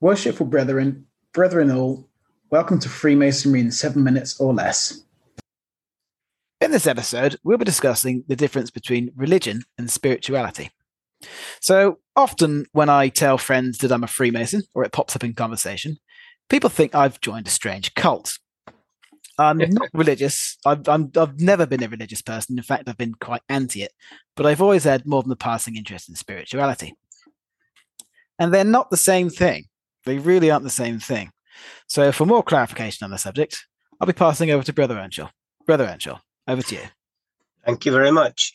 Worshipful brethren, brethren all, welcome to Freemasonry in seven minutes or less. In this episode, we'll be discussing the difference between religion and spirituality. So, often when I tell friends that I'm a Freemason, or it pops up in conversation, people think I've joined a strange cult. I'm not religious. I've, i have never been a religious person. In fact, I've been quite anti it, but I've always had more than a passing interest in spirituality. And they're not the same thing. They really aren't the same thing. So, for more clarification on the subject, I'll be passing over to Brother Earnshaw. Brother Earnshaw, over to you. Thank you very much.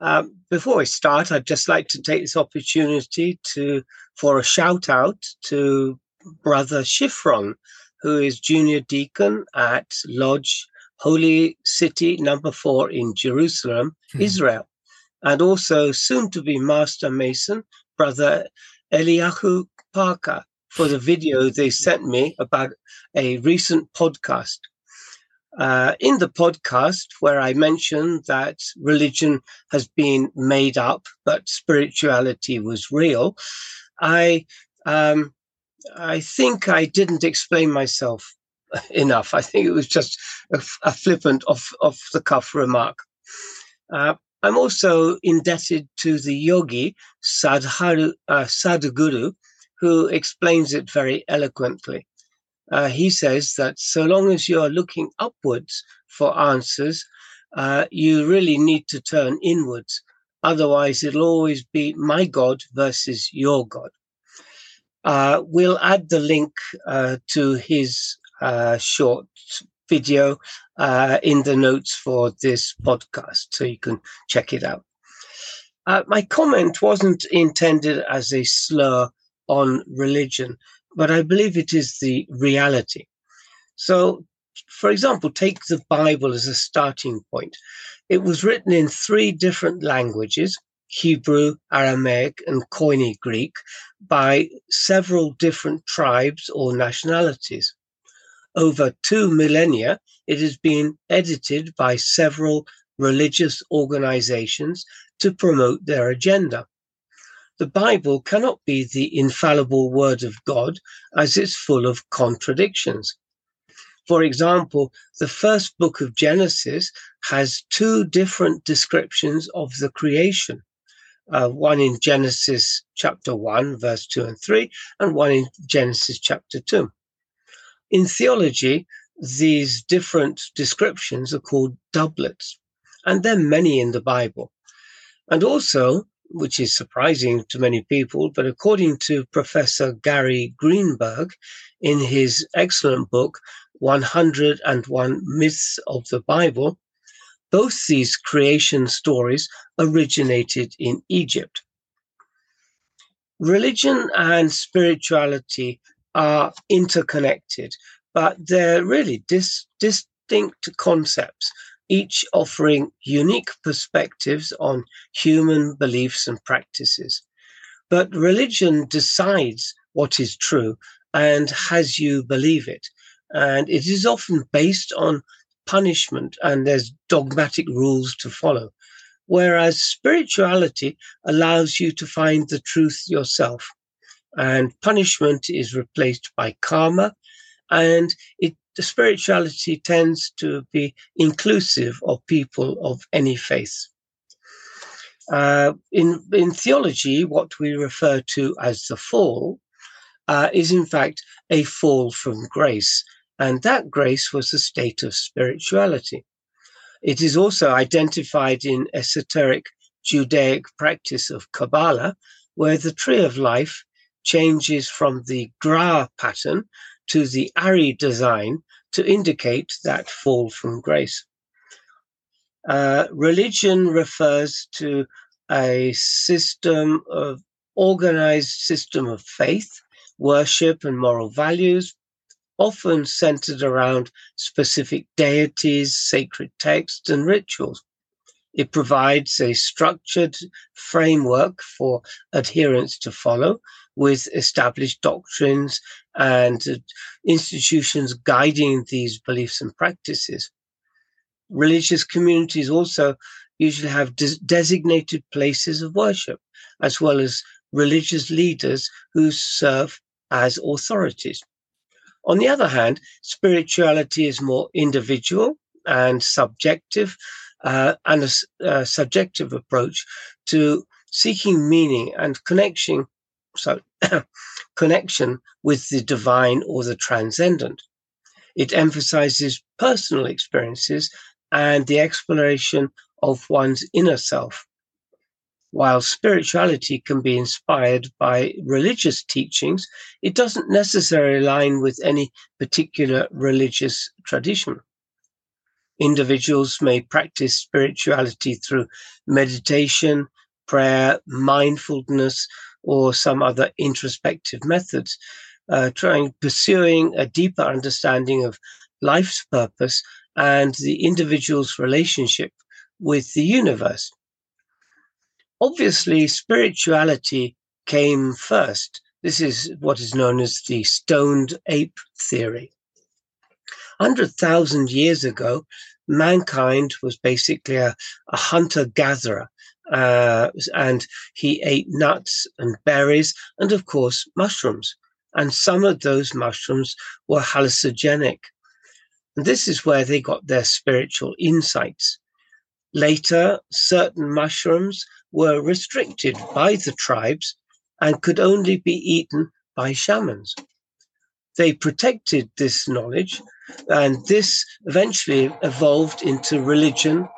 Um, before we start, I'd just like to take this opportunity to for a shout out to Brother Shifron, who is junior deacon at Lodge Holy City Number Four in Jerusalem, hmm. Israel, and also soon to be Master Mason, Brother Eliyahu Parker, for the video they sent me about a recent podcast. Uh, in the podcast, where I mentioned that religion has been made up, but spirituality was real, I um, I think I didn't explain myself enough. I think it was just a, a flippant, off off the cuff remark. Uh, I'm also indebted to the yogi Sadhharu, uh, Sadhguru, who explains it very eloquently. Uh, he says that so long as you're looking upwards for answers, uh, you really need to turn inwards. Otherwise, it'll always be my God versus your God. Uh, we'll add the link uh, to his uh, short video uh, in the notes for this podcast, so you can check it out. my comment wasn't intended as a slur on religion, but I believe it is the reality. So, for example, take the Bible as a starting point. It was written in three different languages Hebrew, Aramaic, and Koine Greek by several different tribes or nationalities. Over two millennia, it has been edited by several religious organizations to promote their agenda the Bible cannot be the infallible word of God as it's full of contradictions. For example, the first book of Genesis has two different descriptions of the creation. Uh, one in Genesis chapter 1, verse 2 and 3, and one in Genesis chapter 2. In theology, these different descriptions are called doublets, and there are many in the Bible. And also, which is surprising to many people, but according to Professor Gary Greenberg in his excellent book, 101 Myths of the Bible, both these creation stories originated in Egypt. Religion and spirituality are interconnected, but they're really dis- distinct concepts each offering unique perspectives on human beliefs and practices. But religion decides what is true and has you believe it. And it is often based on punishment and there's dogmatic rules to follow. Whereas spirituality allows you to find the truth yourself. And punishment is replaced by karma and it the spirituality tends to be inclusive of people of any faith. Uh, in, in theology, what we refer to as the fall uh, is in fact a fall from grace, and that grace was a state of spirituality. It is also identified in esoteric Judaic practice of Kabbalah, where the tree of life changes from the Gra pattern to the Ari design to indicate that fall from grace. Uh, religion refers to a system of organized system of faith, worship, and moral values, often centered around specific deities, sacred texts, and rituals. It provides a structured framework for adherents to follow with established doctrines and institutions guiding these beliefs and practices. Religious communities also usually have des- designated places of worship, as well as religious leaders who serve as authorities. On the other hand, spirituality is more individual and subjective, uh, and a, a, subjective approach to seeking meaning and connection, so connection with the divine or the transcendent. It emphasizes personal experiences and the exploration of one's inner self. While spirituality can be inspired by religious teachings, it doesn't necessarily align with any particular religious tradition. Individuals may practice spirituality through meditation, prayer, mindfulness, or some other introspective methods, uh, trying pursuing a deeper understanding of life's purpose and the individual's relationship with the universe. Obviously, spirituality came first. This is what is known as the stoned ape theory. 100,000 years ago, mankind was basically a, a hunter gatherer, uh, and he ate nuts and berries, and of course, mushrooms. And some of those mushrooms were hallucinogenic. And this is where they got their spiritual insights. Later, certain mushrooms were restricted by the tribes and could only be eaten by shamans. They protected this knowledge, and this eventually evolved into religion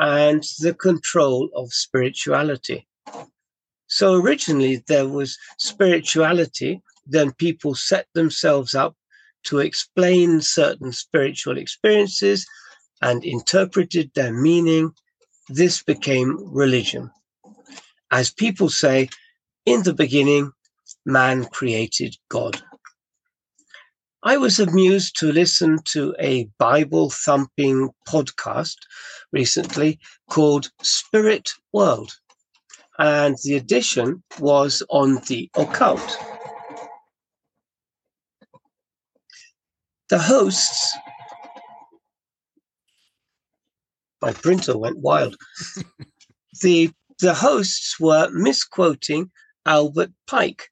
and the control of spirituality. So originally there was spirituality, then people set themselves up to explain certain spiritual experiences and interpreted their meaning, this became religion. As people say, in the beginning, man created God. I was amused to listen to a Bible thumping podcast recently called Spirit World. And the edition was on the occult. The hosts my printer went wild. the the hosts were misquoting Albert Pike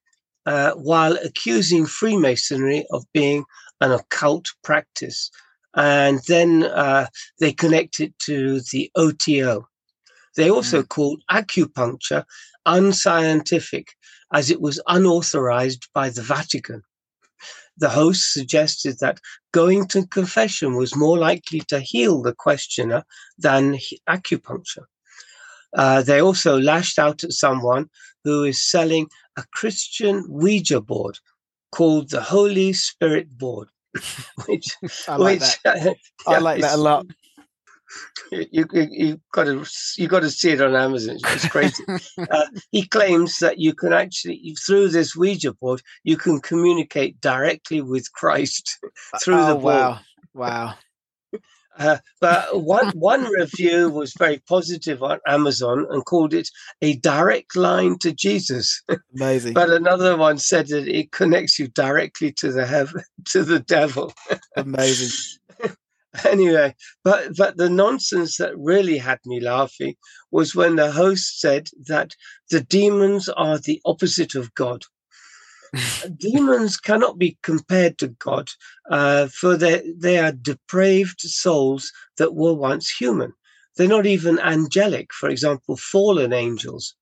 uh, while accusing Freemasonry of being an occult practice. And then uh, they connected to the OTO. They also mm. called acupuncture unscientific as it was unauthorized by the Vatican the host suggested that going to confession was more likely to heal the questioner than acupuncture. Uh, they also lashed out at someone who is selling a Christian Ouija board called the Holy Spirit Board, which I like which, that. I like that a lot you, you you got to you got to see it on Amazon. It's crazy. uh, he claims that you can actually through this Ouija board you can communicate directly with Christ through oh, the board. Wow! Wow. Uh, but one one review was very positive on Amazon and called it a direct line to Jesus. Amazing. but another one said that it connects you directly to the heaven to the devil. Amazing. anyway, but but the nonsense that really had me laughing was when the host said that the demons are the opposite of God. Demons cannot be compared to God, uh, for they they are depraved souls that were once human. They're not even angelic. For example, fallen angels.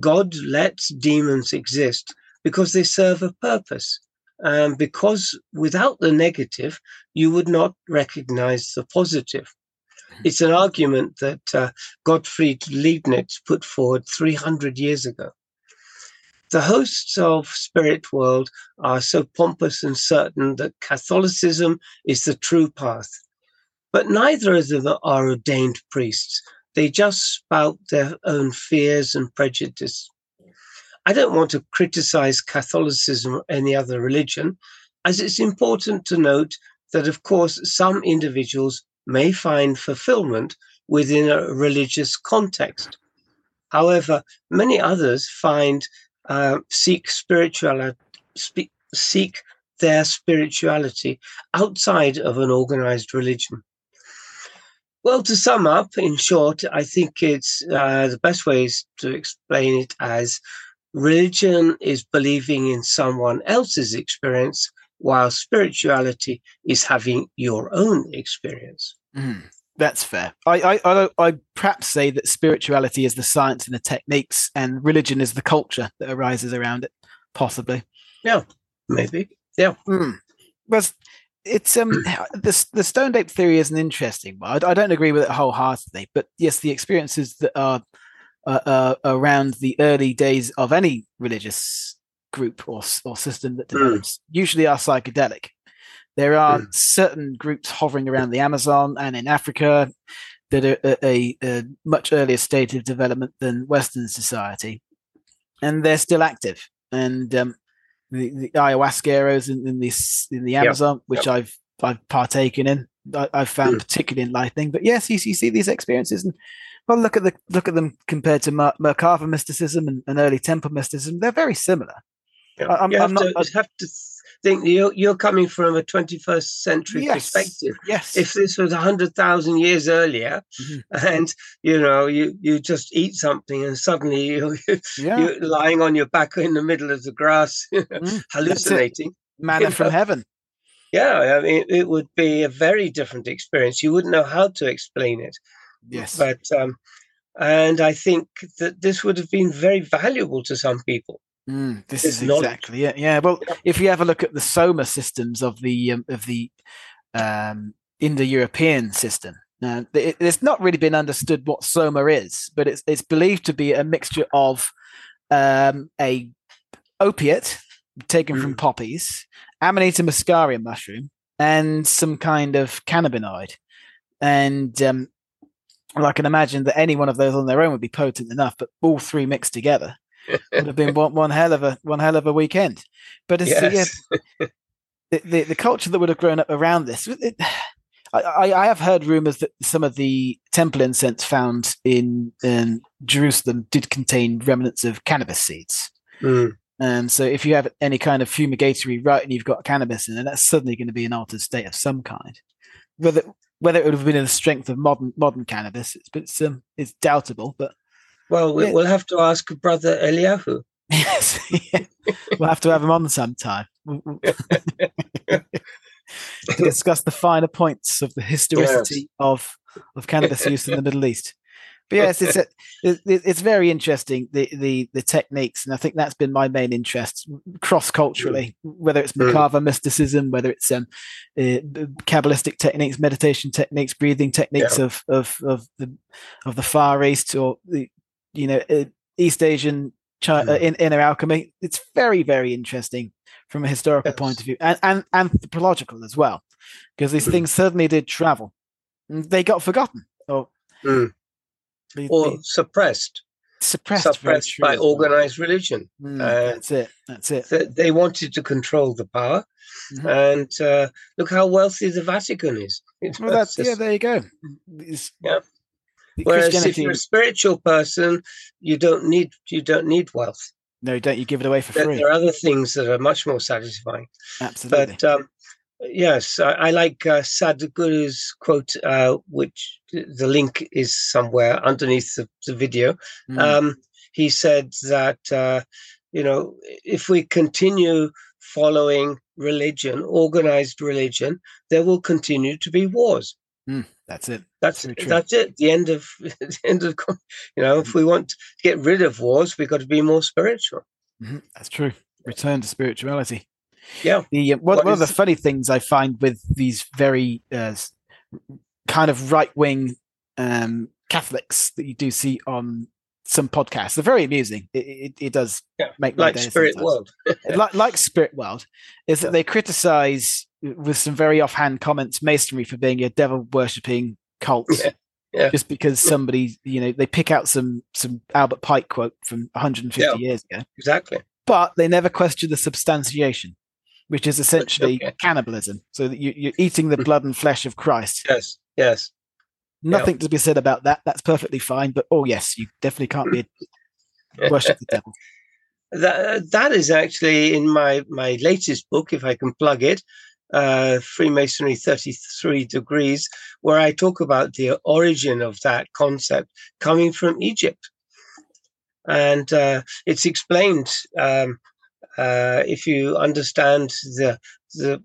God lets demons exist because they serve a purpose um, because without the negative, you would not recognize the positive. It's an argument that uh, Gottfried Leibniz put forward 300 years ago. The hosts of Spirit World are so pompous and certain that Catholicism is the true path. But neither of them are ordained priests. They just spout their own fears and prejudice. I don't want to criticize Catholicism or any other religion, as it's important to note that, of course, some individuals may find fulfillment within a religious context. However, many others find uh, seek spirituality, seek their spirituality outside of an organized religion. Well, to sum up, in short, I think it's uh, the best way is to explain it as religion is believing in someone else's experience, while spirituality is having your own experience. Mm, that's fair. I, I, I, I perhaps say that spirituality is the science and the techniques, and religion is the culture that arises around it, possibly. Yeah, maybe. Yeah. Mm. Well, it's um the the stone ape theory is an interesting one. I, I, don't agree with it wholeheartedly, but yes, the experiences that are uh, uh, around the early days of any religious group or or system that hmm. develops mm. usually are psychedelic. There are mm. certain groups hovering around the Amazon and in Africa that are at a, a much earlier state of development than Western society, and they're still active. And um, the, the ayahuasqueros in, in this in the Amazon, yep. which yep. I've I've partaken in. I, have found mm. particularly enlightening. But yes, you, you, see these experiences, and well, look at the look at them compared to Mer- Merkaba mysticism and, and, early temple mysticism. They're very similar. Yeah. I'm, you, have I'm to, not, you have to think you're, you're coming from a 21st century yes, perspective. Yes. If this was 100,000 years earlier mm-hmm. and, you know, you, you just eat something and suddenly you, yeah. you're lying on your back in the middle of the grass, mm, hallucinating. Manna from know? heaven. Yeah, I mean, it would be a very different experience. You wouldn't know how to explain it. Yes. But, um, and I think that this would have been very valuable to some people. Mm, this is exactly it. Yeah. Well, if you have a look at the Soma systems of the um, of the um, Indo-European system, uh, it, it's not really been understood what Soma is, but it's it's believed to be a mixture of um, a opiate taken mm. from poppies, Amanita muscaria mushroom, and some kind of cannabinoid. And um, I can imagine that any one of those on their own would be potent enough, but all three mixed together would have been one, one hell of a one hell of a weekend. But it's yes. yeah, the, the, the culture that would have grown up around this. It, I, I have heard rumors that some of the temple incense found in, in Jerusalem did contain remnants of cannabis seeds. Mm. And so, if you have any kind of fumigatory rite and you've got cannabis in it, that's suddenly going to be an altered state of some kind. Whether whether it would have been in the strength of modern modern cannabis, it's it's, um, it's doubtable. But well, we, will have to ask Brother Eliyahu. yes, yeah. we'll have to have him on sometime to discuss the finer points of the historicity yes. of of cannabis use in the Middle East. But yes, it's a, it, it's very interesting the, the the techniques, and I think that's been my main interest cross culturally. Mm. Whether it's mm. Mysticism, whether it's um, uh, kabbalistic techniques, meditation techniques, breathing techniques yeah. of of of the of the Far East, or the you know, uh, East Asian China, mm. in, inner alchemy. It's very, very interesting from a historical yes. point of view and, and anthropological as well, because these mm. things certainly did travel. They got forgotten or, mm. they, or they, suppressed. Suppressed, suppressed by organized religion. Mm, uh, that's it. That's it. Th- they wanted to control the power, mm-hmm. and uh, look how wealthy the Vatican is. Well, that's just, yeah. There you go. It's, yeah Whereas if you're a spiritual person, you don't need you don't need wealth. No, don't you give it away for free? There are other things that are much more satisfying. Absolutely. But um, yes, I, I like uh, Sadhguru's quote, uh, which the link is somewhere underneath the, the video. Mm. Um, he said that uh, you know if we continue following religion, organized religion, there will continue to be wars. Mm, that's it. That's that's it. The end of the end of you know. If we want to get rid of wars, we've got to be more spiritual. Mm-hmm. That's true. Return to spirituality. Yeah. The uh, one, one of the funny things I find with these very uh, kind of right wing um, Catholics that you do see on some podcasts. They're very amusing. It, it, it does yeah, make like Spirit sometimes. World, like, like Spirit World, is that they criticize with some very offhand comments masonry for being a devil worshipping cult. Yeah. Yeah. Just because somebody, you know, they pick out some some Albert Pike quote from 150 yeah, years ago. Exactly. But they never question the substantiation, which is essentially okay. cannibalism. So that you, you're eating the hmm. blood and flesh of Christ. Yes. Yes. Nothing yeah. to be said about that. That's perfectly fine. But oh yes, you definitely can't be a worship the devil. That that is actually in my my latest book, if I can plug it, uh, Freemasonry 33 Degrees, where I talk about the origin of that concept coming from Egypt. and uh, it's explained um, uh, if you understand the the,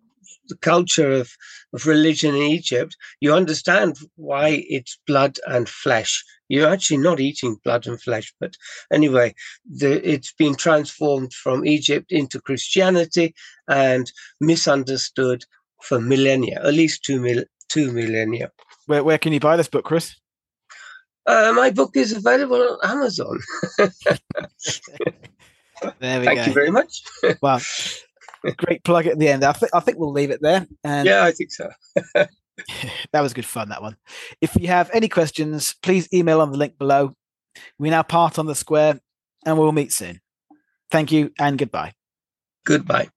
the culture of, of religion in Egypt, you understand why it's blood and flesh. You're actually not eating blood and flesh, but anyway, the, it's been transformed from Egypt into Christianity and misunderstood for millennia, at least two mil, two millennia. Where where can you buy this book, Chris? Uh, my book is available on Amazon. There we Thank go. you very much. Well, great plug at the end. I, th- I think we'll leave it there. And yeah, I think so. that was good fun, that one. If you have any questions, please email on the link below. We now part on the square and we'll meet soon. Thank you and goodbye. Goodbye.